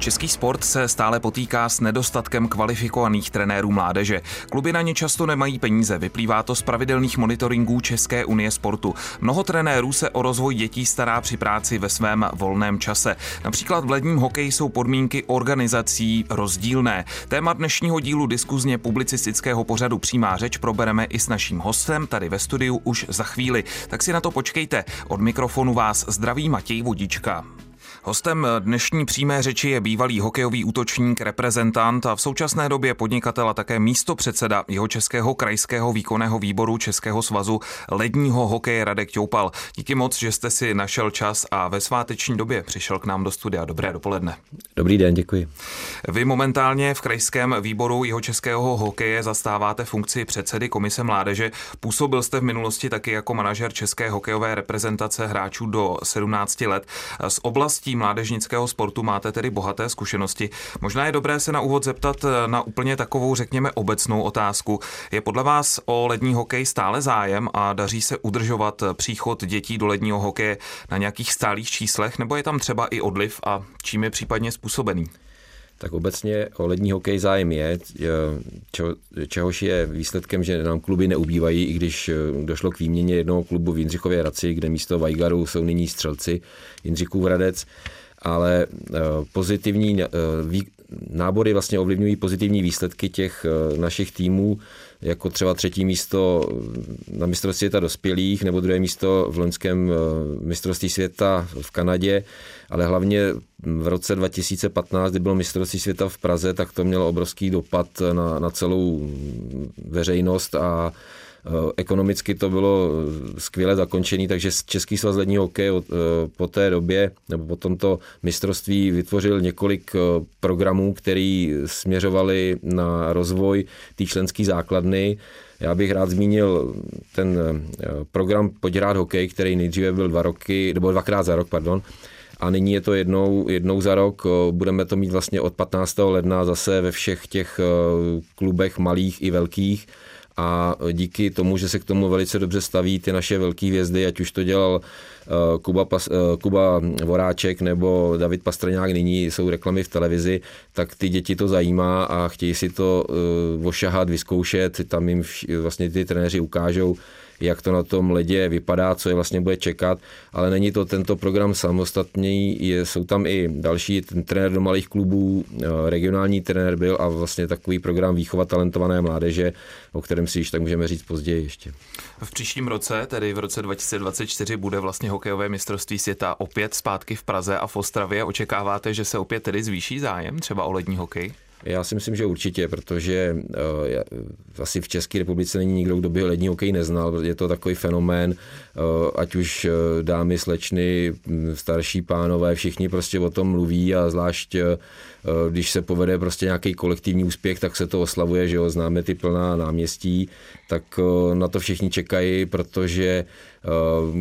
Český sport se stále potýká s nedostatkem kvalifikovaných trenérů mládeže. Kluby na ně často nemají peníze, vyplývá to z pravidelných monitoringů České unie sportu. Mnoho trenérů se o rozvoj dětí stará při práci ve svém volném čase. Například v ledním hokeji jsou podmínky organizací rozdílné. Téma dnešního dílu diskuzně publicistického pořadu Přímá řeč probereme i s naším hostem tady ve studiu už za chvíli. Tak si na to počkejte. Od mikrofonu vás zdraví Matěj Vodička. Hostem dnešní přímé řeči je bývalý hokejový útočník, reprezentant a v současné době podnikatel a také místo předseda jeho českého krajského výkonného výboru Českého svazu ledního hokeje Radek Ťoupal. Díky moc, že jste si našel čas a ve sváteční době přišel k nám do studia. Dobré dopoledne. Dobrý den, děkuji. Vy momentálně v krajském výboru jeho českého hokeje zastáváte funkci předsedy Komise mládeže. Působil jste v minulosti taky jako manažer české hokejové reprezentace hráčů do 17 let. Z oblasti oblastí mládežnického sportu máte tedy bohaté zkušenosti. Možná je dobré se na úvod zeptat na úplně takovou, řekněme, obecnou otázku. Je podle vás o lední hokej stále zájem a daří se udržovat příchod dětí do ledního hokeje na nějakých stálých číslech, nebo je tam třeba i odliv a čím je případně způsobený? Tak obecně o lední hokej zájem je, čeho, čehož je výsledkem, že nám kluby neubývají, i když eh, došlo k výměně jednoho klubu v Jindřichově Hradci, kde místo Vajgaru jsou nyní střelci Jindřichův Hradec, ale eh, pozitivní eh, nábory vlastně ovlivňují pozitivní výsledky těch našich týmů, jako třeba třetí místo na mistrovství světa dospělých nebo druhé místo v loňském mistrovství světa v Kanadě. Ale hlavně v roce 2015, kdy bylo mistrovství světa v Praze, tak to mělo obrovský dopad na, na celou veřejnost a Ekonomicky to bylo skvěle zakončené, takže Český svaz ledního hokeje e, po té době nebo po tomto mistrovství vytvořil několik programů, které směřovaly na rozvoj té členské základny. Já bych rád zmínil ten program Pojď hokej, který nejdříve byl dva roky, nebo dvakrát za rok, pardon, a nyní je to jednou, jednou za rok. Budeme to mít vlastně od 15. ledna zase ve všech těch klubech malých i velkých a díky tomu, že se k tomu velice dobře staví ty naše velké hvězdy, ať už to dělal Kuba, Pas, Kuba Voráček nebo David Pastrňák, nyní jsou reklamy v televizi, tak ty děti to zajímá a chtějí si to ošahat, vyzkoušet, tam jim vlastně ty trenéři ukážou, jak to na tom ledě vypadá, co je vlastně bude čekat, ale není to tento program samostatný, je, jsou tam i další, ten trenér do malých klubů, eh, regionální trenér byl a vlastně takový program výchova talentované mládeže, o kterém si již tak můžeme říct později ještě. V příštím roce, tedy v roce 2024, bude vlastně hokejové mistrovství světa opět zpátky v Praze a v Ostravě. Očekáváte, že se opět tedy zvýší zájem třeba o lední hokej? Já si myslím, že určitě, protože uh, asi v České republice není nikdo, kdo by lední hokej neznal. Je to takový fenomén, uh, ať už uh, dámy, slečny, starší pánové, všichni prostě o tom mluví a zvlášť uh, když se povede prostě nějaký kolektivní úspěch, tak se to oslavuje, že jo, známe ty plná náměstí, tak uh, na to všichni čekají, protože uh,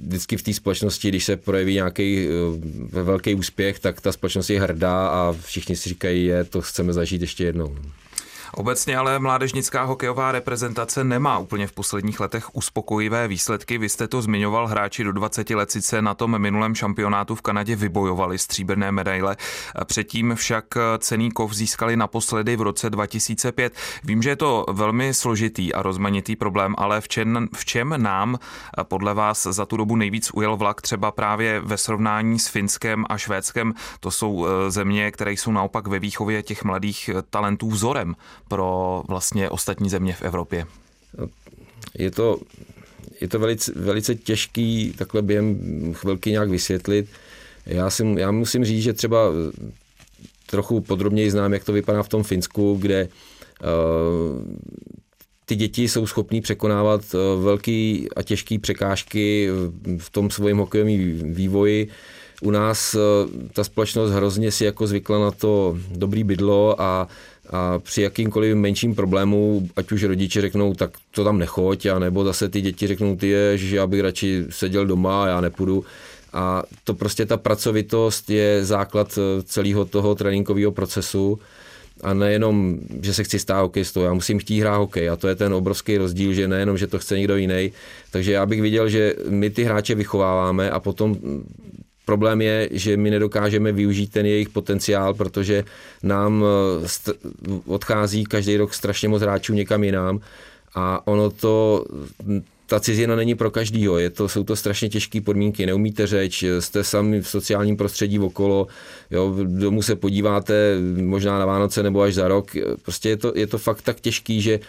vždycky v té společnosti, když se projeví nějaký velký úspěch, tak ta společnost je hrdá a všichni si říkají, je, to chceme zažít ještě jednou. Obecně ale mládežnická hokejová reprezentace nemá úplně v posledních letech uspokojivé výsledky. Vy jste to zmiňoval, hráči do 20 let sice na tom minulém šampionátu v Kanadě vybojovali stříbrné medaile, předtím však cený kov získali naposledy v roce 2005. Vím, že je to velmi složitý a rozmanitý problém, ale v čem, v čem nám podle vás za tu dobu nejvíc ujel vlak třeba právě ve srovnání s Finskem a Švédskem? To jsou eh, země, které jsou naopak ve výchově těch mladých talentů vzorem pro vlastně ostatní země v Evropě? Je to, je to velice, velice těžký takhle během chvilky nějak vysvětlit. Já, si, já musím říct, že třeba trochu podrobněji znám, jak to vypadá v tom Finsku, kde uh, ty děti jsou schopní překonávat uh, velký a těžké překážky v tom svém hokejovém vývoji. U nás uh, ta společnost hrozně si jako zvykla na to dobrý bydlo a a při jakýmkoliv menším problému, ať už rodiče řeknou, tak to tam nechoď, a nebo zase ty děti řeknou, ty je, že já bych radši seděl doma a já nepůjdu. A to prostě ta pracovitost je základ eh, celého toho tréninkového procesu a nejenom, že se chci stát hokejistou, já musím chtít hrát hokej a to je ten obrovský rozdíl, že nejenom, že to chce někdo jiný. Takže já bych viděl, že my ty hráče vychováváme a potom Problém je, že my nedokážeme využít ten jejich potenciál, protože nám eh, odchází každý rok strašně moc hráčů někam jinam a ono to ta cizina není pro každýho, je to, jsou to strašně těžké podmínky, neumíte řeč, jste sami v sociálním prostředí okolo, jo, domů se podíváte možná na Vánoce nebo až za rok, prostě je to, je to fakt tak těžký, že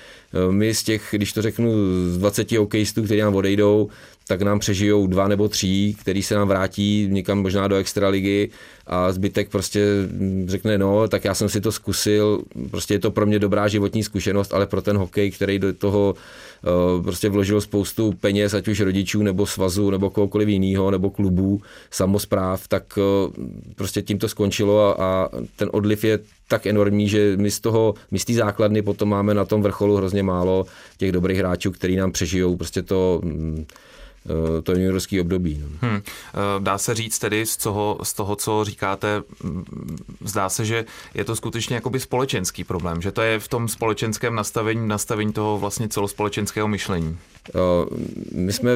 my z těch, když to řeknu, z 20 hokejistů, kteří nám odejdou, tak nám přežijou dva nebo tři, který se nám vrátí někam možná do extraligy a zbytek prostě řekne, no, tak já jsem si to zkusil, prostě je to pro mě dobrá životní zkušenost, ale pro ten hokej, který do toho uh, prostě vložil spoustu peněz, ať už rodičů, nebo svazu, nebo kohokoliv jiného, nebo klubů, samozpráv, tak uh, prostě tím to skončilo a, a ten odliv je tak enormní, že my z toho, my z té základny potom máme na tom vrcholu hrozně málo těch dobrých hráčů, který nám přežijou prostě to mm, to juniorský období. No. Hmm. Dá se říct tedy z toho, z toho, co říkáte, mm, zdá se, že je to skutečně jakoby společenský problém, že to je v tom společenském nastavení, nastavení toho vlastně celospolečenského myšlení. My jsme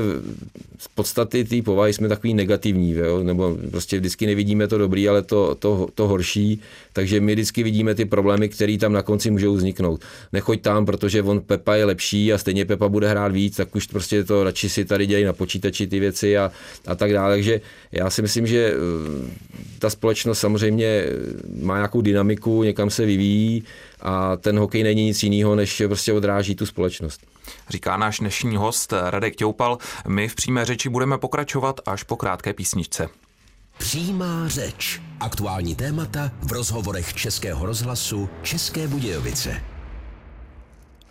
z podstaty té povahy jsme takový negativní, jo? nebo prostě vždycky nevidíme to dobrý, ale to, to, to horší, takže my vždycky vidíme ty problémy, které tam na konci můžou vzniknout. Nechoď tam, protože on Pepa je lepší a stejně Pepa bude hrát víc, tak už prostě to radši si tady dělají na počítači ty věci a, a tak dále. Takže já si myslím, že eh, ta společnost samozřejmě má nějakou dynamiku, někam se vyvíjí a ten hokej není nic jiného, než prostě odráží tu společnost. Říká náš dnešní host Radek Těupal. My v přímé řeči budeme pokračovat až po krátké písničce. Přímá řeč. Aktuální témata v rozhovorech Českého rozhlasu České Budějovice.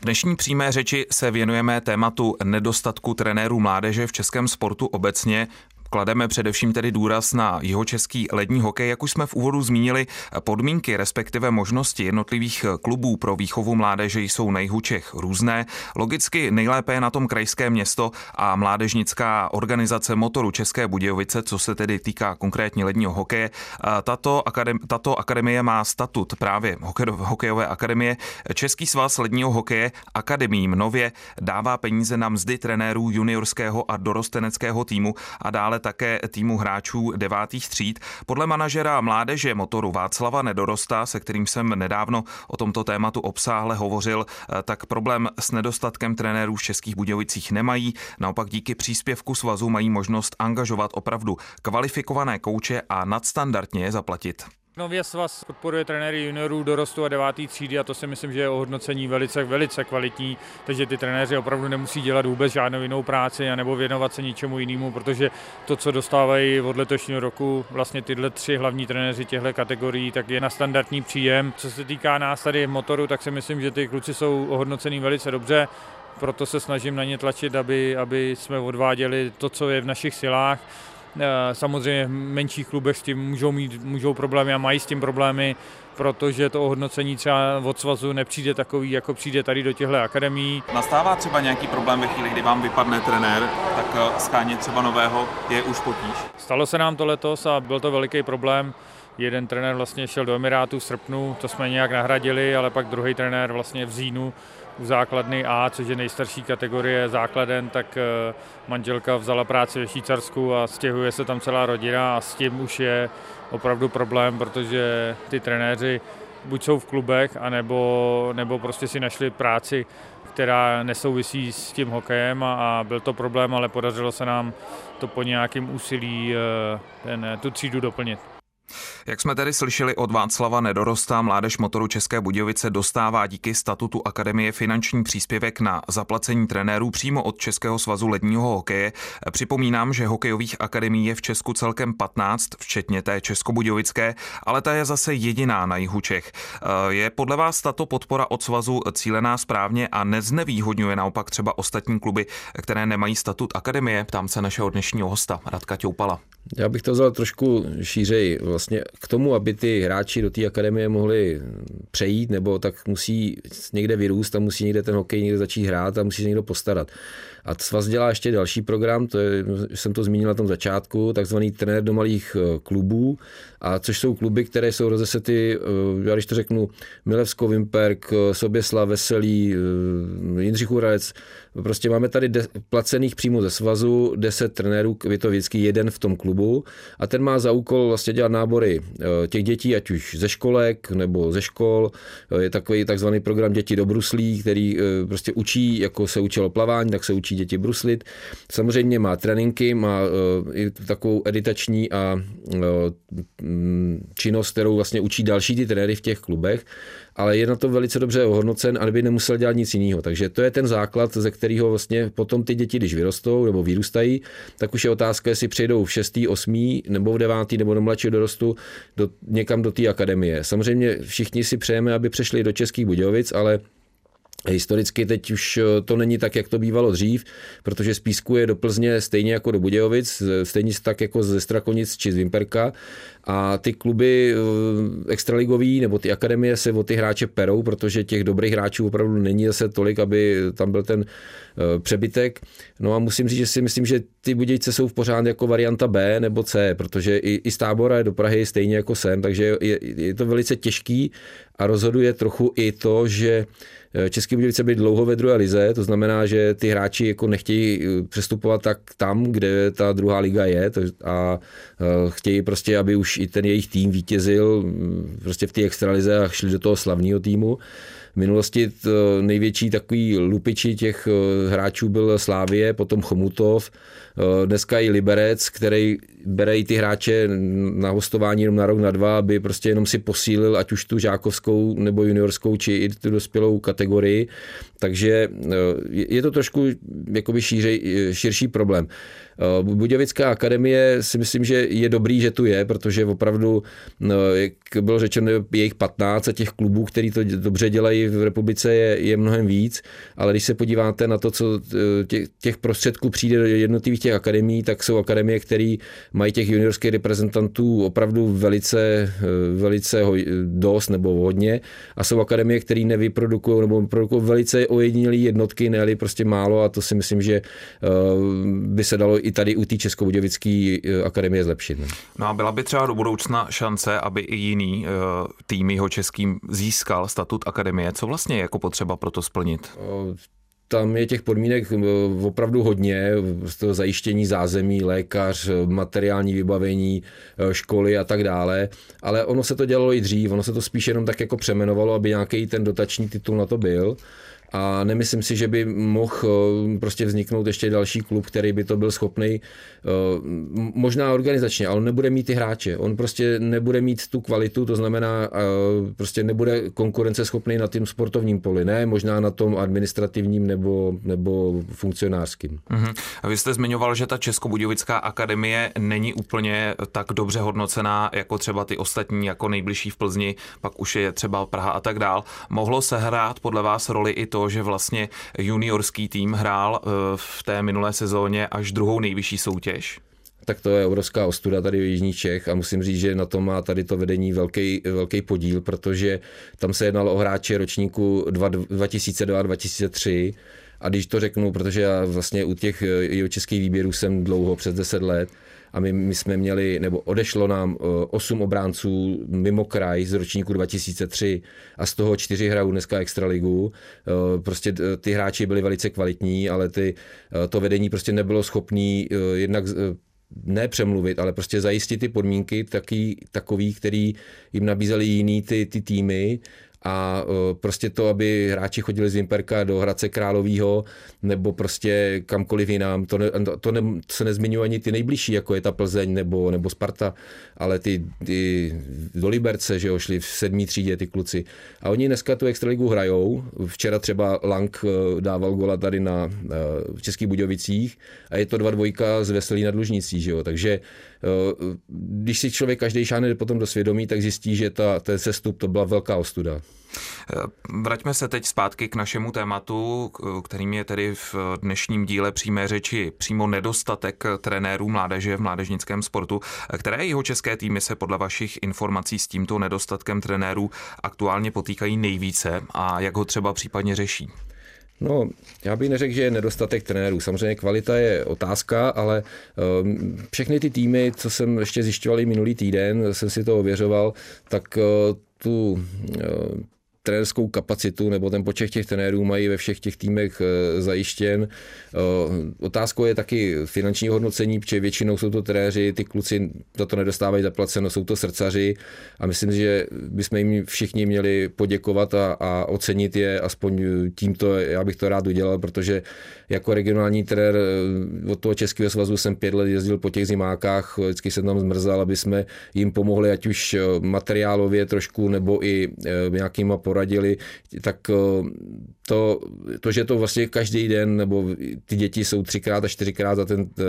V dnešní přímé řeči se věnujeme tématu nedostatku trenérů mládeže v českém sportu obecně. Klademe především tedy důraz na jeho český lední hokej, jak už jsme v úvodu zmínili, podmínky, respektive možnosti jednotlivých klubů pro výchovu mládeže jsou nejhučech různé. Logicky nejlépe je na tom krajské město a mládežnická organizace motoru České Budějovice, co se tedy týká konkrétně ledního hokeje. Tato, akadem, tato akademie má statut právě hokejové akademie. Český svaz ledního hokeje akademím nově dává peníze na mzdy trenérů juniorského a dorosteneckého týmu a dále také týmu hráčů devátých tříd. Podle manažera mládeže motoru Václava Nedorosta, se kterým jsem nedávno o tomto tématu obsáhle hovořil, tak problém s nedostatkem trenérů v Českých Budějovicích nemají. Naopak díky příspěvku svazu mají možnost angažovat opravdu kvalifikované kouče a nadstandardně je zaplatit. Nově svaz podporuje trenéry juniorů, dorostu a devátý třídy a to si myslím, že je ohodnocení velice, velice kvalitní, takže ty trenéři opravdu nemusí dělat vůbec žádnou jinou práci nebo věnovat se ničemu jinému, protože to, co dostávají od letošního roku, vlastně tyhle tři hlavní trenéři těchto kategorií, tak je na standardní příjem. Co se týká nás tady motoru, tak si myslím, že ty kluci jsou ohodnocený velice dobře proto se snažím na ně tlačit, aby, aby jsme odváděli to, co je v našich silách. Eh, samozřejmě v menších klubech s tím můžou mít můžou problémy a mají s tím problémy, protože to ohodnocení třeba od svazu nepřijde takový, jako přijde tady do těchto akademií. Nastává třeba nějaký problém ve chvíli, kdy vám vypadne trenér, tak eh, skáně třeba nového je už potíž? Stalo se nám to letos a byl to veliký problém. Jeden trenér vlastně šel do Emirátu v srpnu, to jsme nějak nahradili, ale pak druhý trenér vlastně v říjnu u základny A, což je nejstarší kategorie základen, tak eh, manželka vzala práci ve Švýcarsku a stěhuje se tam celá rodina a s tím už je opravdu problém, protože ty trenéři buď jsou v klubech, anebo, nebo prostě si našli práci, která nesouvisí s tím hokejem a, a byl to problém, ale podařilo se nám to po nějakém úsilí eh, ten, tu třídu doplnit. Jak jsme tedy slyšeli od Václava Nedorosta, Mládež motoru České Budějovice dostává díky statutu Akademie finanční příspěvek na zaplacení trenérů přímo od Českého svazu ledního hokeje. Připomínám, že hokejových akademií je v Česku celkem 15, včetně té českobudějovické, ale ta je zase jediná na jihu Čech. Je podle vás tato podpora od svazu cílená správně a neznevýhodňuje naopak třeba ostatní kluby, které nemají statut akademie? Ptám se našeho dnešního hosta Radka Ťoupala. Já bych to vzal trošku šířej. Vlastně k tomu, aby ty hráči do té akademie mohli přejít, nebo tak musí někde vyrůst a musí někde ten hokej někde začít hrát a musí se někdo postarat. A svaz dělá ještě další program, to je, jsem to zmínil na tom začátku, takzvaný trenér do malých eh, klubů, a což jsou kluby, které jsou rozesety, eh, já když to řeknu, Milevsko, Vimperk, eh, Soběslav, Veselý, Jindřich Uradec, prostě máme tady de, placených přímo ze svazu 10 trenérů, je to vždycky jeden v tom klubu a ten má za úkol vlastně dělat nábory těch dětí, ať už ze školek nebo ze škol. Je takový takzvaný program Děti do bruslí, který prostě učí, jako se učilo plavání, tak se učí děti bruslit. Samozřejmě má tréninky, má i takovou editační a činnost, kterou vlastně učí další ty trenéry v těch klubech, ale je na to velice dobře ohodnocen a by nemusel dělat nic jiného. Takže to je ten základ, ze kterého vlastně potom ty děti, když vyrostou nebo vyrůstají, tak už je otázka, jestli přejdou v 6., 8. nebo v 9. nebo do mladšího dorostu do, někam do té akademie. Samozřejmě všichni si přejeme, aby přešli do Českých Budějovic, ale Historicky teď už eh, to není tak, jak to bývalo dřív, protože z Písku je do Plzně stejně jako do Budějovic, stejně tak jako ze Strakonic či z Vimperka a ty kluby eh, extraligový nebo ty akademie se o ty hráče perou, protože těch dobrých hráčů opravdu není zase tolik, aby tam byl ten eh, přebytek. No a musím říct, že si myslím, že ty Budějce jsou v pořád jako varianta B nebo C, protože i, i z tábora je do Prahy stejně jako sem, takže je, je to velice těžký a rozhoduje trochu i to, že Eh, Český Budějovice byli dlouho ve druhé lize, to znamená, že ty hráči jako nechtějí eh, přestupovat tak tam, kde ta druhá liga je a eh, chtějí prostě, aby už i ten jejich tým vítězil mm, prostě v té extralize a šli do toho slavného týmu. V minulosti největší takový lupiči těch hráčů byl Slávie, potom Chomutov, dneska i Liberec, který bere i ty hráče na hostování jenom na rok, na dva, aby prostě jenom si posílil ať už tu žákovskou nebo juniorskou, či i tu dospělou kategorii. Takže je to trošku jakoby šířej, širší problém. Budějovická akademie si myslím, že je dobrý, že tu je, protože opravdu, no, jak bylo řečeno, je jich 15 a těch klubů, který to dobře dělají v republice, je, je mnohem víc, ale když se podíváte na to, co těch, těch prostředků přijde do jednotlivých těch akademií, tak jsou akademie, které mají těch juniorských reprezentantů opravdu velice, velice dost nebo hodně a jsou akademie, které nevyprodukují nebo produkují velice ojedinělé jednotky, ne prostě málo a to si myslím, že eh, by se dalo i tady u té Českobudějovické eh, akademie zlepšit. Ne? No a byla by třeba do budoucna šance, aby i jiný uh, tým jeho českým získal statut akademie. Co vlastně je jako potřeba pro to splnit? tam je těch podmínek opravdu hodně, to zajištění zázemí, lékař, materiální vybavení, školy a tak dále, ale ono se to dělalo i dřív, ono se to spíš jenom tak jako přemenovalo, aby nějaký ten dotační titul na to byl a nemyslím si, že by mohl eh, prostě vzniknout ještě další klub, který by to byl schopný, eh, možná organizačně, ale on nebude mít ty hráče, on prostě nebude mít tu kvalitu, to znamená, eh, prostě nebude konkurenceschopný na tím sportovním poli, ne, možná na tom administrativním nebo, nebo funkcionářským. Uh-huh. A vy jste zmiňoval, že ta Českobudějovická akademie není úplně tak dobře hodnocená jako třeba ty ostatní, jako nejbližší v Plzni, pak už je třeba Praha a tak dál. Mohlo se hrát podle vás roli i to, to, že vlastně juniorský tým hrál eh, v té minulé sezóně až druhou nejvyšší soutěž? tak to je obrovská ostuda tady v Jižních Čech a musím říct, že na to má tady to vedení velký, velký podíl, protože tam se jednalo o hráče ročníku 2002-2003 a když to řeknu, protože já vlastně u těch eh, českých výběrů jsem dlouho, přes 10 let, a my, my jsme měli, nebo odešlo nám 8 eh, obránců mimo kraj z ročníku 2003 a z toho čtyři hrajou dneska extraligu. Eh, prostě ty hráči byli velice kvalitní, ale ty, eh, to vedení prostě nebylo schopný jednak ne přemluvit, ale prostě zajistit ty podmínky taky, takový, který jim nabízeli jiný ty, ty týmy a e, prostě to, aby hráči chodili z Imperka do Hradce Královýho nebo prostě kamkoliv jinam, to, ne, to ne, se nezmiňuje ani ty nejbližší, jako je ta Plzeň nebo, nebo Sparta, ale ty, ty do Liberce, že jo, šli v sedmý třídě ty kluci. A oni dneska tu extraligu hrajou. Včera třeba Lang e, dával gola tady na e, v Českých Budějovicích a je to dva dvojka z Veselý na Dlužnicí, že jo. Takže když si člověk každý šáhne potom do svědomí, tak zjistí, že ta, ten sestup to byla velká ostuda. Vraťme se teď zpátky k našemu tématu, kterým je tedy v dnešním díle přímé řeči přímo nedostatek trenérů mládeže v mládežnickém sportu. Které jeho české týmy se podle vašich informací s tímto nedostatkem trenérů aktuálně potýkají nejvíce a jak ho třeba případně řeší? No, já bych neřekl, že je nedostatek trenérů. Samozřejmě kvalita je otázka, ale um, všechny ty týmy, co jsem ještě zjišťoval minulý týden, jsem si to ověřoval, tak uh, tu trenérskou kapacitu nebo ten počet těch trenérů mají ve všech těch týmech eh, zajištěn. Eh, otázkou je taky finanční hodnocení, protože většinou jsou to trenéři, ty kluci za to nedostávají zaplaceno, jsou to srdcaři a myslím, že bychom jim všichni měli poděkovat a, a ocenit je aspoň tímto, já bych to rád udělal, protože jako regionální trenér eh, od toho Českého svazu jsem pět let jezdil po těch zimákách, vždycky jsem tam zmrzal, aby jsme jim pomohli, ať už materiálově trošku, nebo i nějakýma poradili, tak eh, to, to, že to vlastně každý den, nebo ty děti jsou třikrát a čtyřikrát za ten, eh,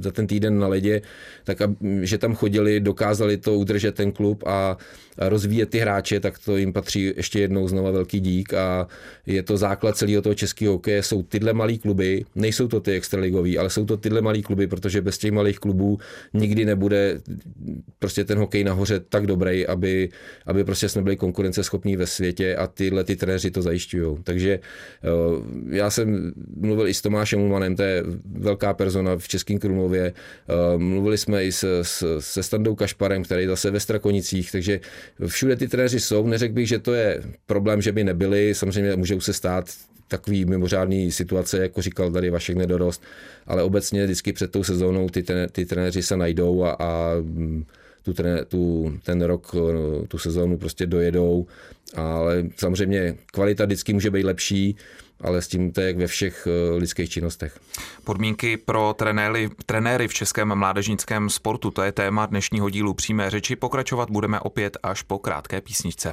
za ten týden na ledě, tak že tam chodili, dokázali to udržet ten klub a, rozvíjet ty hráče, tak to jim patří ještě jednou znova velký dík a je to základ celého toho českého hokeje. Jsou tyhle malý kluby, nejsou to ty extraligový, ale jsou to tyhle malý kluby, protože bez těch malých klubů nikdy nebude prostě ten hokej nahoře tak dobrý, aby, aby prostě jsme byli konkurenceschopní ve světě a tyhle ty trenéři to zajišťují. Takže eh, já jsem mluvil i s Tomášem Ulmanem, to je velká persona v Českém Krumlově. Eh, mluvili jsme i se, se Standou Kašparem, který zase ve Strakonicích, takže všude ty trenéři jsou. Neřekl bych, že to je problém, že by nebyli. Samozřejmě můžou se stát takový mimořádný situace, jako říkal tady Vašek Nedorost, ale obecně vždycky před tou sezónou ty, ty trenéři se najdou a, a tu, tu, ten rok, tu sezónu prostě dojedou, ale samozřejmě kvalita vždycky může být lepší, ale s tím to je jak ve všech eh, lidských činnostech. Podmínky pro trenéry, trenéry v českém mládežnickém sportu, to je téma dnešního dílu přímé řeči. Pokračovat budeme opět až po krátké písničce.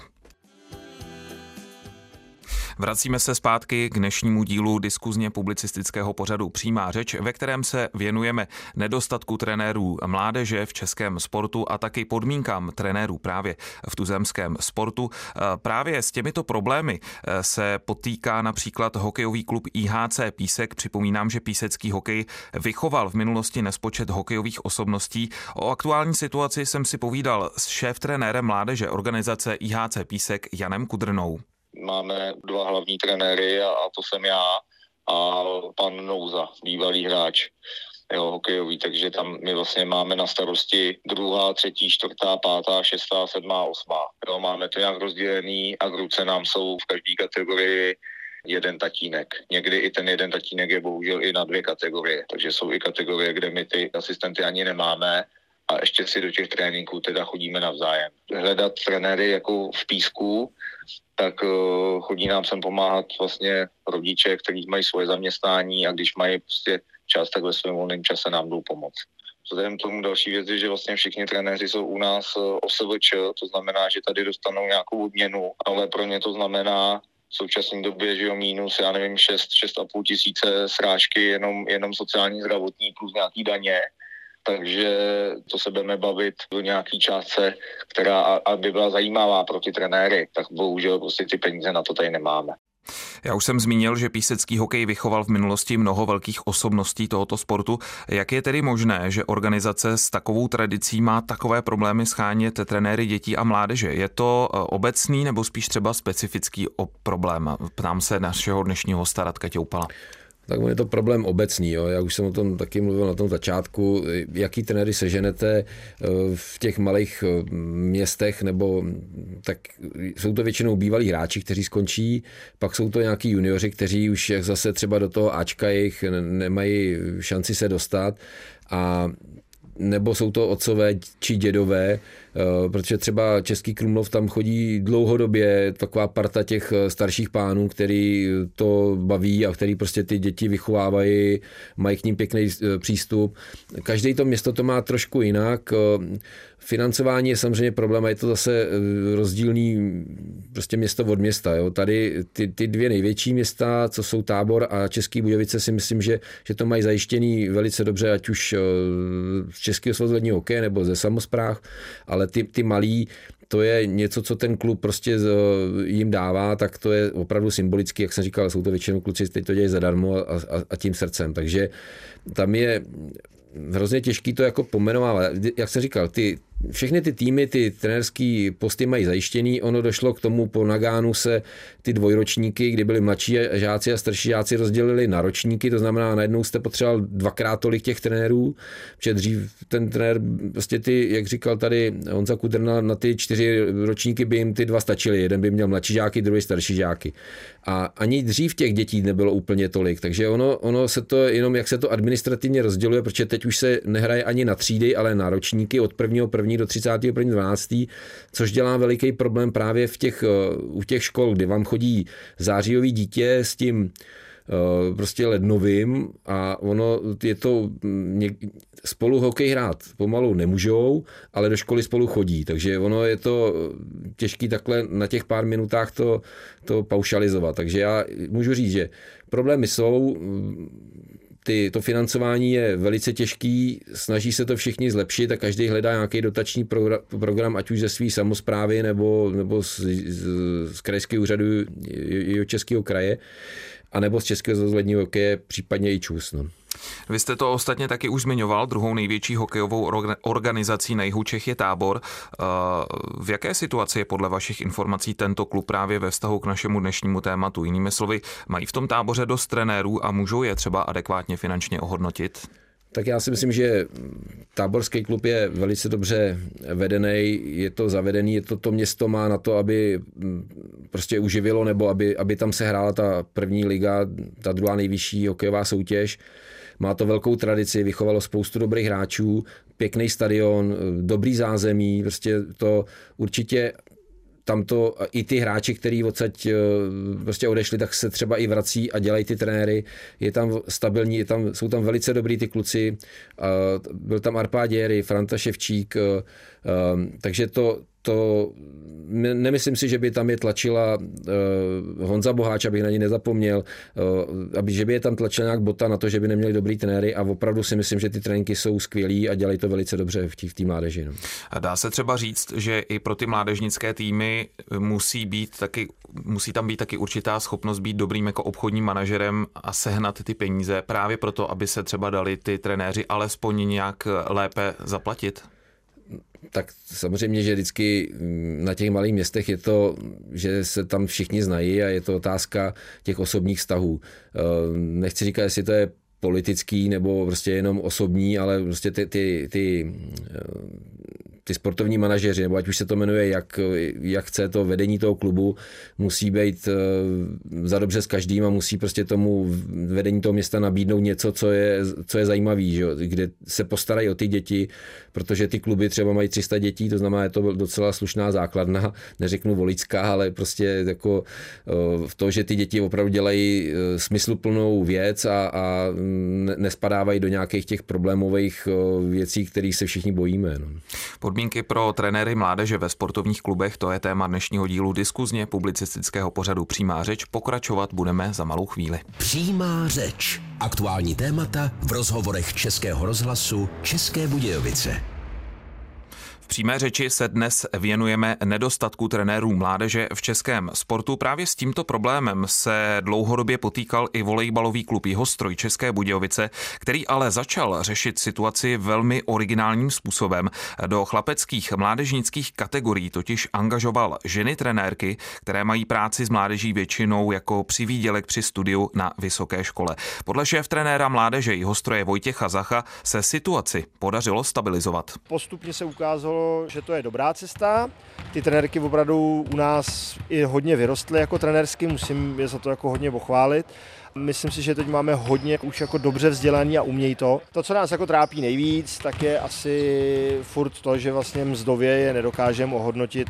Vracíme se zpátky k dnešnímu dílu diskuzně publicistického pořadu Přímá řeč, ve kterém se věnujeme nedostatku trenérů mládeže v českém sportu a taky podmínkám trenérů právě v tuzemském sportu. Právě s těmito problémy eh, se potýká například hokejový klub IHC Písek. Připomínám, že písecký hokej vychoval v minulosti nespočet hokejových osobností. O aktuální situaci jsem si povídal s šéf trenérem mládeže organizace IHC Písek Janem Kudrnou máme dva hlavní trenéry a, a to jsem já a pan Nouza, bývalý hráč jo, hokejový, takže tam my vlastně máme na starosti druhá, třetí, čtvrtá, pátá, šestá, sedmá, osmá. Jo, máme to nějak rozdělený a v ruce nám jsou v každé kategorii jeden tatínek. Někdy i ten jeden tatínek je bohužel i na dvě kategorie, takže jsou i kategorie, kde my ty asistenty ani nemáme a ještě si do těch tréninků teda chodíme navzájem. Hledat trenéry jako v písku, tak uh, chodí nám sem pomáhat vlastně rodiče, kteří mají svoje zaměstnání a když mají prostě čas, tak ve svém volném čase nám jdou pomoct. Vzhledem tomu další věc je, že vlastně všichni trenéři jsou u nás uh, OSVČ, to znamená, že tady dostanou nějakou odměnu, ale pro ně to znamená v současné době, že jo, mínus, já nevím, 6, 6,5 tisíce srážky, jenom, jenom sociální zdravotní plus nějaký daně takže to se budeme bavit do nějaký částce, která aby byla zajímavá pro ty trenéry, tak bohužel prostě ty peníze na to tady nemáme. Já už jsem zmínil, že písecký hokej vychoval v minulosti mnoho velkých osobností tohoto sportu. Jak je tedy možné, že organizace s takovou tradicí má takové problémy schánět trenéry dětí a mládeže? Je to eh, obecný nebo spíš třeba specifický problém? Ptám se našeho dnešního hosta Radka Těupala tak je to problém obecný. Jo. Já už jsem o tom taky mluvil na tom začátku. Jaký trenéry seženete eh, v těch malých eh, městech, nebo tak jsou to většinou bývalí hráči, kteří skončí, pak jsou to nějaký junioři, kteří už zase třeba do toho Ačka jich nemají šanci se dostat a nebo jsou to otcové či dědové, Eh, protože třeba Český Krumlov tam chodí dlouhodobě taková parta těch eh, starších pánů, který to baví a který prostě ty děti vychovávají, mají k ním pěkný eh, přístup. Každý to město to má trošku jinak. Financování je samozřejmě problém a je to zase rozdílný prostě město od města. Jo. Tady ty, ty dvě největší města, co jsou Tábor a Český Budějovice, si myslím, že, že to mají zajištěný velice dobře, ať už z Českého svazu hokeje nebo ze samozpráv, ale ty, ty malí, to je něco, co ten klub prostě jim dává, tak to je opravdu symbolicky, jak jsem říkal, jsou to většinou kluci, kteří to dělají zadarmo a, a, a tím srdcem. Takže tam je hrozně těžký to jako pomenovávat. Jak jsem říkal, ty všechny ty týmy, ty trenerský posty mají zajištěný. Ono došlo k tomu po Nagánu se ty dvojročníky, kdy byli mladší žáci a starší žáci rozdělili na ročníky, to znamená najednou jste potřeboval dvakrát tolik těch trenérů, protože dřív ten trenér, prostě ty, jak říkal tady Honza Kudrna, na ty čtyři ročníky by jim ty dva stačily. Jeden by měl mladší žáky, druhý starší žáky. A ani dřív těch dětí nebylo úplně tolik, takže ono, ono se to jenom, jak se to administrativně rozděluje, protože teď už se nehraje ani na třídy, ale na ročníky od prvního první 1. do 31. 12. což dělá veliký problém právě v těch, eh, u těch škol, kdy vám chodí zářijový dítě s tím eh, prostě lednovým a ono je to mm, spolu hokej hrát pomalu nemůžou, ale do školy spolu chodí, takže ono je to těžký takhle na těch pár minutách to, to paušalizovat, takže já můžu říct, že problémy jsou, ty, to financování je velice těžký, snaží se to všichni zlepšit a každý hledá nějaký dotační program, ať už ze své samozprávy nebo, nebo z, z, z krajského úřadu českého kraje, anebo z Českého zazledního hokeje, případně i ČUS. No. Vy jste to ostatně taky už zmiňoval, druhou největší hokejovou organizací na jihu Čech je tábor. Eh, v jaké situaci je podle vašich informací tento klub právě ve vztahu k našemu dnešnímu tématu? Jinými slovy, mají v tom táboře dost trenérů a můžou je třeba adekvátně finančně ohodnotit? Tak já si myslím, že táborský klub je velice dobře vedený, je to zavedený, je to, to město má na to, aby mm, prostě uživilo, nebo aby, aby tam se hrála ta první liga, ta druhá nejvyšší hokejová soutěž. Má to velkou tradici, vychovalo spoustu dobrých hráčů, pěkný stadion, dobrý zázemí, prostě to určitě tam to i ty hráči, kteří odsaď eh, prostě odešli, tak se třeba i vrací a dělají ty trenéry. Je tam stabilní, je tam, jsou tam velice dobrý ty kluci. Byl tam Arpáděry, Franta Ševčík, eh, eh, takže to, to nemyslím si, že by tam je tlačila uh, Honza Boháč, abych na ní nezapomněl, uh, aby, že by je tam tlačila nějak bota na to, že by neměli dobrý trenéry a opravdu si myslím, že ty tréninky jsou skvělí a dělají to velice dobře v té v mládeži. No. A dá se třeba říct, že i pro ty mládežnické týmy musí být taky, musí tam být taky určitá schopnost být dobrým jako obchodním manažerem a sehnat ty peníze právě proto, aby se třeba dali ty trenéři alespoň nějak lépe zaplatit? Tak samozřejmě, že vždycky mm, na těch malých městech je to, že se tam všichni znají a je to otázka těch osobních vztahů. Eh, nechci říkat, jestli to je politický nebo prostě jenom osobní, ale prostě ty, ty, ty eh, ty sportovní manažeři, nebo ať už se to jmenuje, jak, jak chce to vedení toho klubu, musí být uh, za dobře s každým a musí prostě tomu vedení toho města nabídnout něco, co je, co je zajímavý, že? kde se postarají o ty děti, protože ty kluby třeba mají 300 dětí, to znamená, je to docela slušná základna, neřeknu volická, ale prostě jako uh, v to, že ty děti opravdu dělají uh, smysluplnou věc a, a nespadávají do nějakých těch problémových věcí, kterých se všichni bojíme. No. Podmínky pro trenéry mládeže ve sportovních klubech, to je téma dnešního dílu diskuzně publicistického pořadu Přímá řeč. Pokračovat budeme za malou chvíli. Přímá řeč. Aktuální témata v rozhovorech Českého rozhlasu České Budějovice přímé řeči se dnes věnujeme nedostatku trenérů mládeže v českém sportu. Právě s tímto problémem se dlouhodobě potýkal i volejbalový klub Jihostroj České Budějovice, který ale začal řešit situaci velmi originálním způsobem. Do chlapeckých mládežnických kategorií totiž angažoval ženy trenérky, které mají práci s mládeží většinou jako přivídělek při studiu na vysoké škole. Podle šéf trenéra mládeže Jihostroje Vojtěcha Zacha se situaci podařilo stabilizovat. Postupně se ukázalo, že to je dobrá cesta. Ty trenérky opravdu u nás i hodně vyrostly jako trenérsky, musím je za to jako hodně pochválit. Myslím si, že teď máme hodně už jako dobře vzdělaný a umějí to. To, co nás jako trápí nejvíc, tak je asi furt to, že vlastně mzdově je nedokážeme ohodnotit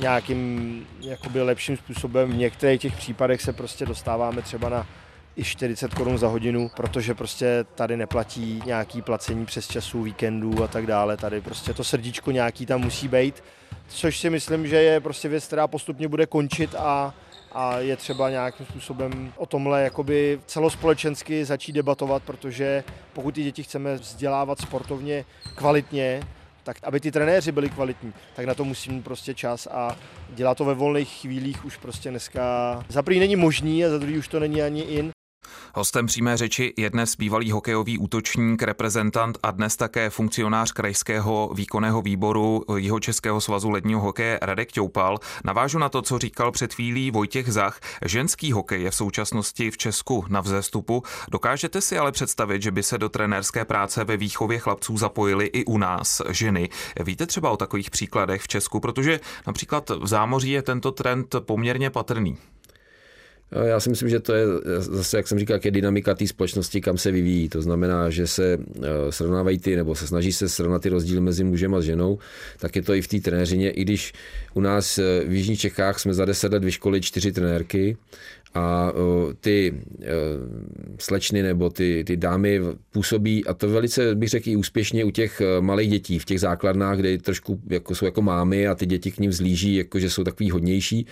nějakým jakoby lepším způsobem. V některých těch případech se prostě dostáváme třeba na i 40 korun za hodinu, protože prostě tady neplatí nějaký placení přes časů, víkendů a tak dále. Tady prostě to srdíčko nějaký tam musí být, což si myslím, že je prostě věc, která postupně bude končit a a je třeba nějakým způsobem o tomhle jakoby celospolečensky začít debatovat, protože pokud ty děti chceme vzdělávat sportovně kvalitně, tak aby ty trenéři byli kvalitní, tak na to musí mít prostě čas a dělá to ve volných chvílích už prostě dneska za první není možný a za druhý už to není ani in. Hostem přímé řeči je dnes bývalý hokejový útočník, reprezentant a dnes také funkcionář krajského výkonného výboru jeho Českého svazu ledního hokeje Radek Toupal. Navážu na to, co říkal před chvílí Vojtěch Zach. Ženský hokej je v současnosti v Česku na vzestupu. Dokážete si ale představit, že by se do trenérské práce ve výchově chlapců zapojili i u nás ženy. Víte třeba o takových příkladech v Česku, protože například v zámoří je tento trend poměrně patrný. Já si myslím, že to je zase, jak jsem říkal, jak je dynamika té společnosti, kam se vyvíjí. To znamená, že se eh, srovnávají ty, nebo se snaží se srovnat ty rozdíly mezi mužem a ženou, tak je to i v té trenéřině. I když u nás eh, v Jižních Čechách jsme za deset let vyškolili čtyři trenérky a ty eh, slečny nebo ty, ty dámy působí, a to velice bych řekl i úspěšně u těch malých dětí v těch základnách, kde trošku jako jsou jako mámy a ty děti k ním zlíží, jako že jsou takový hodnější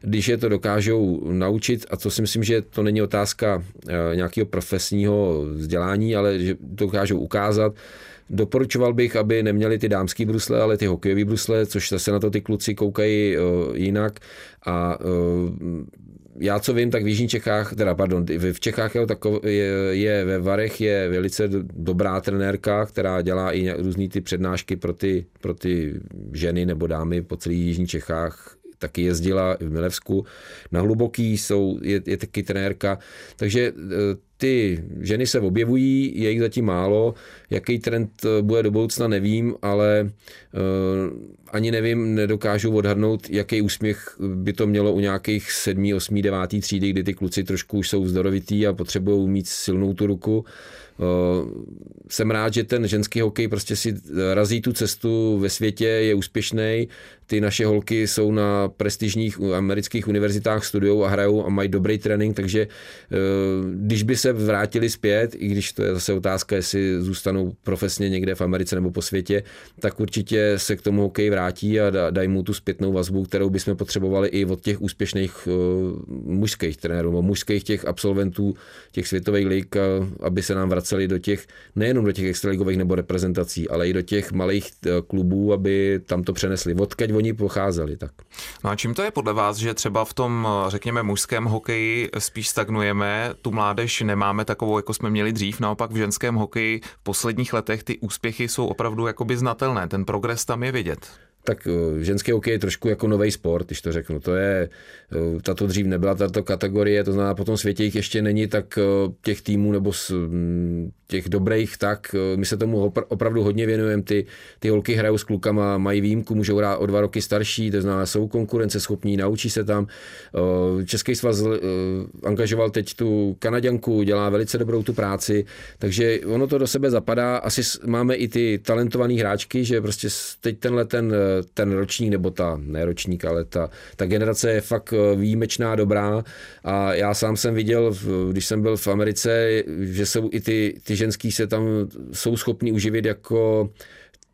když je to dokážou naučit, a to si myslím, že to není otázka eh, nějakého profesního vzdělání, ale že dokážou ukázat, Doporučoval bych, aby neměli ty dámský brusle, ale ty hokejové brusle, což zase na to ty kluci koukají uh, jinak. A uh, já co vím, tak v Jižních Čechách, teda pardon, v Čechách je, je, ve Varech je velice dobrá trenérka, která dělá i různý ty přednášky pro ty, pro ty ženy nebo dámy po celých Jižních Čechách taky jezdila v Milevsku. Na Hluboký jsou, je, je taky trenérka. Takže e, ty ženy se objevují, je jich zatím málo. Jaký trend e, bude do budoucna, nevím, ale uh, ani nevím, nedokážu odhadnout, jaký úsměch by to mělo u nějakých sedmý, osmý, devátý třídy, kdy ty kluci trošku už jsou zdorovitý a potřebují mít silnou tu ruku. Jsem rád, že ten ženský hokej prostě si razí tu cestu ve světě, je úspěšný. Ty naše holky jsou na prestižních amerických univerzitách studují a hrajou a mají dobrý trénink, takže e, když by se vrátili zpět, i když to je zase otázka, jestli zůstanou profesně někde v Americe nebo po světě, tak určitě se k tomu hokej vrátí a dají mu tu zpětnou vazbu, kterou bychom potřebovali i od těch úspěšných e, mužských trenérů, mužských těch absolventů těch světových lig, aby se nám vraceli vraceli do těch, nejenom do těch extraligových nebo reprezentací, ale i do těch malých eh, klubů, aby tam to přenesli. Odkaď oni pocházeli. Tak. No a čím to je podle vás, že třeba v tom, řekněme, mužském hokeji spíš stagnujeme, tu mládež nemáme takovou, jako jsme měli dřív, naopak v ženském hokeji v posledních letech ty úspěchy jsou opravdu jakoby znatelné, ten progres tam je vidět tak eh, ženský hokej je trošku jako nový sport, když to řeknu. To je, eh, tato dřív nebyla tato kategorie, to znamená, po tom světě jich ještě není tak eh, těch týmů nebo mm, těch dobrých, tak my se tomu opravdu hodně věnujeme. Ty, ty holky hrajou s klukama, mají výjimku, můžou hrát o dva roky starší, to znamená, jsou konkurenceschopní, naučí se tam. Český svaz angažoval teď tu Kanaďanku, dělá velice dobrou tu práci, takže ono to do sebe zapadá. Asi máme i ty talentované hráčky, že prostě teď tenhle ten ten ročník, nebo ta, ne ročník, ale ta, ta generace je fakt eh, výjimečná, dobrá. A já sám jsem viděl, když jsem byl v Americe, že jsou i ty, ty ženský se tam jsou schopni uživit jako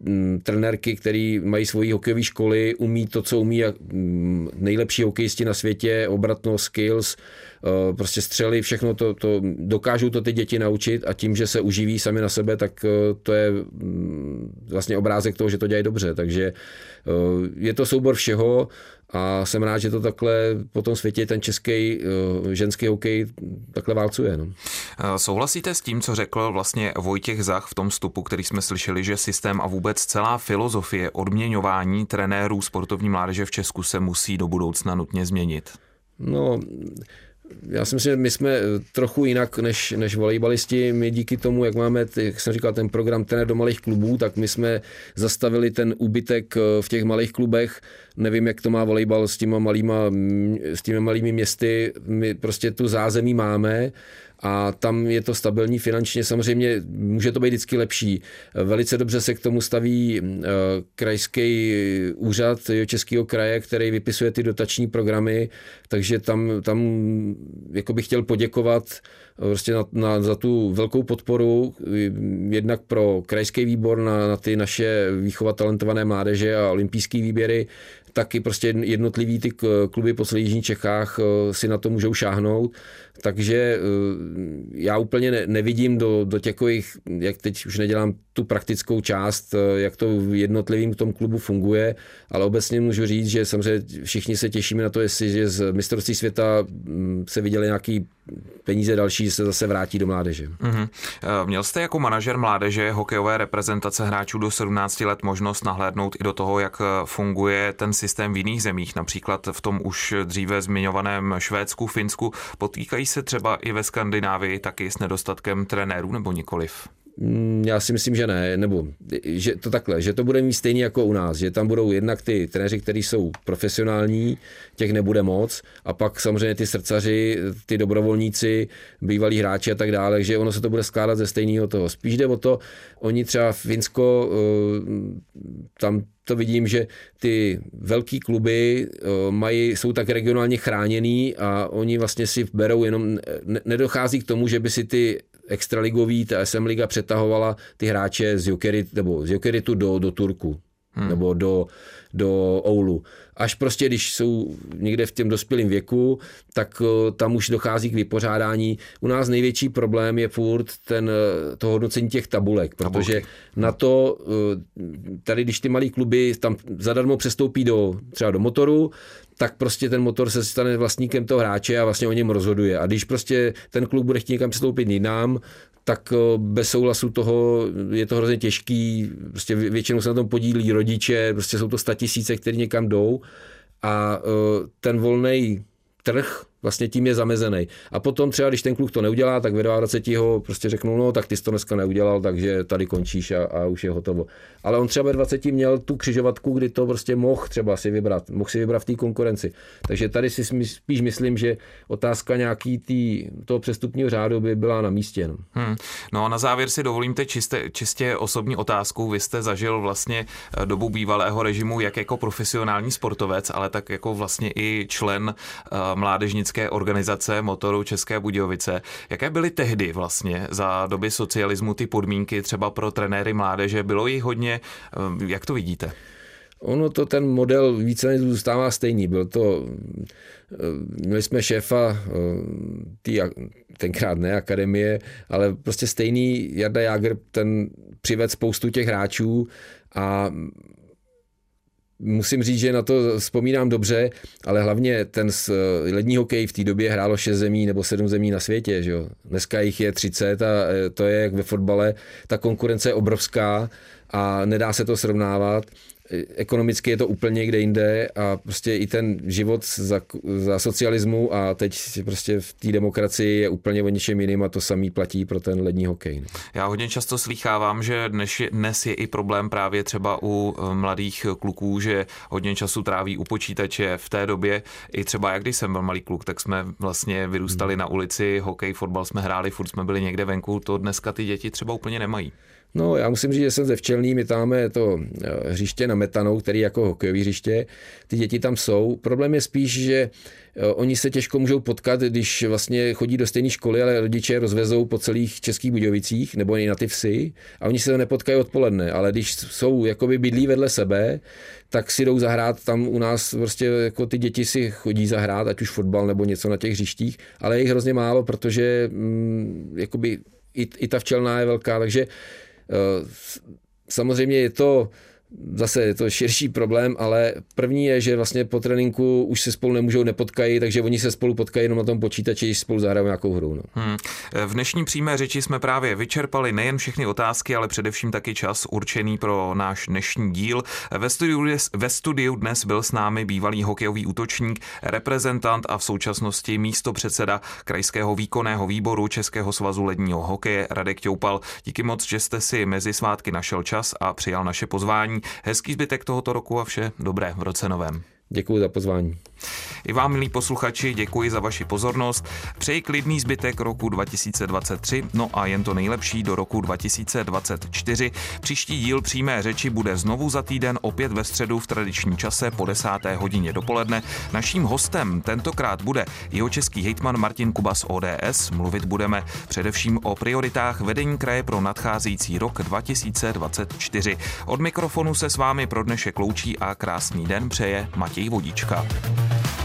mm, trenérky, který mají svoji hokejové školy, umí to, co umí mm, nejlepší hokejisti na světě, obratno, skills, eh, prostě střely, všechno to, to, dokážou to ty děti naučit a tím, že se uživí sami na sebe, tak eh, to je mm, vlastně obrázek toho, že to dělají dobře, takže Eh, je to soubor všeho a jsem rád, že to takhle po tom světě ten český eh, ženský hokej takhle válcuje. No. Eh, souhlasíte s tím, co řekl vlastně Vojtěch Zach v tom vstupu, který jsme slyšeli, že systém a vůbec celá filozofie odměňování trenérů sportovní mládeže v Česku se musí do budoucna nutně změnit? No, já si myslím, že my jsme eh, trochu jinak než, než volejbalisti. My díky tomu, jak máme, jak jsem říkal, ten program trenér do malých klubů, tak my jsme zastavili ten úbytek eh, v těch malých klubech. Nevím, jak to má volejbal s s těmi malými městy. My prostě tu zázemí máme a tam je to stabilní finančně. Samozřejmě může to být vždycky lepší. Velice dobře se k tomu staví eh, krajský úřad Českého kraje, který vypisuje ty dotační programy, takže tam, tam jako bych chtěl poděkovat prostě na, na, za tu velkou podporu, jednak pro krajský výbor na, na ty naše výchova talentované mládeže a olympijské výběry, taky prostě jednotlivý ty kluby po celé Jižní Čechách eh, si na to můžou šáhnout. Takže eh, já úplně nevidím do, do těkových, jak teď už nedělám tu praktickou část, eh, jak to jednotlivým v tom klubu funguje, ale obecně můžu říct, že samozřejmě všichni se těšíme na to, jestli že z mistrovství světa mm, se viděli nějaký peníze další, se zase vrátí do mládeže. Mm-hmm. Měl jste jako manažer mládeže hokejové reprezentace hráčů do 17 let možnost nahlédnout i do toho, jak funguje ten systém v jiných zemích, například v tom už dříve zmiňovaném Švédsku, Finsku. Potýkají se třeba i ve Skandinávii taky s nedostatkem trenérů nebo nikoliv? Mm, já si myslím, že ne, nebo že to takhle, že to bude mít stejně jako u nás, že tam budou jednak ty trenéři, kteří jsou profesionální, těch nebude moc, a pak samozřejmě ty srdcaři, ty dobrovolníci, bývalí hráči a tak dále, že ono se to bude skládat ze stejného toho. Spíš jde o to, oni třeba Finsko, eh, tam to vidím, že ty velký kluby eh, mají, jsou tak regionálně chráněný a oni vlastně si berou jenom, nedochází k tomu, že by si ty extraligový, ta SM Liga přetahovala ty hráče z Jokerit, nebo z Jokeritu do, do Turku. Hmm. nebo do, do Oulu. Až prostě, když jsou někde v těm dospělém věku, tak eh, tam už dochází k vypořádání. U nás největší problém je furt ten, eh, to hodnocení těch tabulek, protože Tabulky. na to, eh, tady když ty malé kluby tam zadarmo přestoupí do, třeba do motoru, tak prostě ten motor se stane vlastníkem toho hráče a vlastně o něm rozhoduje. A když prostě ten klub bude chtít někam přestoupit jinam, tak bez souhlasu toho je to hrozně těžký. Prostě většinou se na tom podílí rodiče, prostě jsou to statisíce, které někam jdou a ten volný trh vlastně tím je zamezený. A potom třeba, když ten kluk to neudělá, tak ve 22 ho prostě řeknou, no tak ty jsi to dneska neudělal, takže tady končíš a, a už je hotovo. Ale on třeba ve 20 měl tu křižovatku, kdy to prostě mohl třeba si vybrat, mohl si vybrat v té konkurenci. Takže tady si spíš myslím, že otázka nějaký tý, toho přestupního řádu by byla na místě. No. Hmm. no a na závěr si dovolím teď čistě, čistě osobní otázku. Vy jste zažil vlastně eh, dobu bývalého režimu jak jako profesionální sportovec, ale tak jako vlastně i člen uh, mládežnické dětské organizace motoru České Budějovice. Jaké byly tehdy vlastně za doby socialismu ty podmínky třeba pro trenéry mládeže? Bylo jich hodně? Ehm, jak to vidíte? Ono to, ten model více zůstává stejný. Byl to, ehm, měli jsme šéfa ehm, tý, tenkrát ne akademie, ale prostě stejný Jarda Jager, ten přived spoustu těch hráčů a musím říct, že na to vzpomínám dobře, ale hlavně ten lední hokej v té době hrálo 6 zemí nebo 7 zemí na světě. Že jo? Dneska jich je 30 a e, to je jak ve fotbale. Ta konkurence je obrovská a nedá se to srovnávat ekonomicky je to úplně někde jinde a prostě i ten život za, za socialismu a teď prostě v té demokracii je úplně o něčem jiným a to samý platí pro ten lední hokej. Já hodně často slýchávám, že dnes je, dnes je i problém právě třeba u eh, mladých kluků, že hodně času tráví u počítače v té době. I třeba jak když jsem byl malý kluk, tak jsme vlastně vyrůstali hmm. na ulici, hokej, fotbal jsme hráli, furt jsme byli někde venku, to dneska ty děti třeba úplně nemají. No, já musím říct, že jsem ze Včelný, my tam to eh, hřiště na metanou, který jako hokejový hřiště, ty děti tam jsou. Problém je spíš, že eh, oni se těžko můžou potkat, když vlastně chodí do stejné školy, ale rodiče rozvezou po celých českých Budějovicích nebo i na ty vsi a oni se nepotkají odpoledne, ale když jsou jakoby bydlí vedle sebe, tak si jdou zahrát. Tam u nás prostě jako ty děti si chodí zahrát, ať už fotbal nebo něco na těch hřištích, ale je jich hrozně málo, protože mm, jakoby i, i ta včelná je velká, takže samozřejmě je to zase je to širší problém, ale první je, že vlastně po tréninku už se spolu nemůžou nepotkají, takže oni se spolu potkají jenom na tom počítači, když spolu zahrajou nějakou hru. No. Hmm. V dnešní přímé řeči jsme právě vyčerpali nejen všechny otázky, ale především taky čas určený pro náš dnešní díl. Ve studiu, ve studiu dnes byl s námi bývalý hokejový útočník, reprezentant a v současnosti místo předseda Krajského výkonného výboru Českého svazu ledního hokeje Radek Toupal. Díky moc, že jste si mezi svátky našel čas a přijal naše pozvání. Hezký zbytek tohoto roku a vše dobré v roce novém. Děkuji za pozvání. I vám, milí posluchači, děkuji za vaši pozornost. Přeji klidný zbytek roku 2023, no a jen to nejlepší do roku 2024. Příští díl přímé řeči bude znovu za týden opět ve středu v tradičním čase po 10. hodině dopoledne. Naším hostem tentokrát bude jeho český hejtman Martin Kubas ODS. Mluvit budeme především o prioritách vedení kraje pro nadcházející rok 2024. Od mikrofonu se s vámi pro dnešek loučí a krásný den přeje Matěj Vodička. Bye.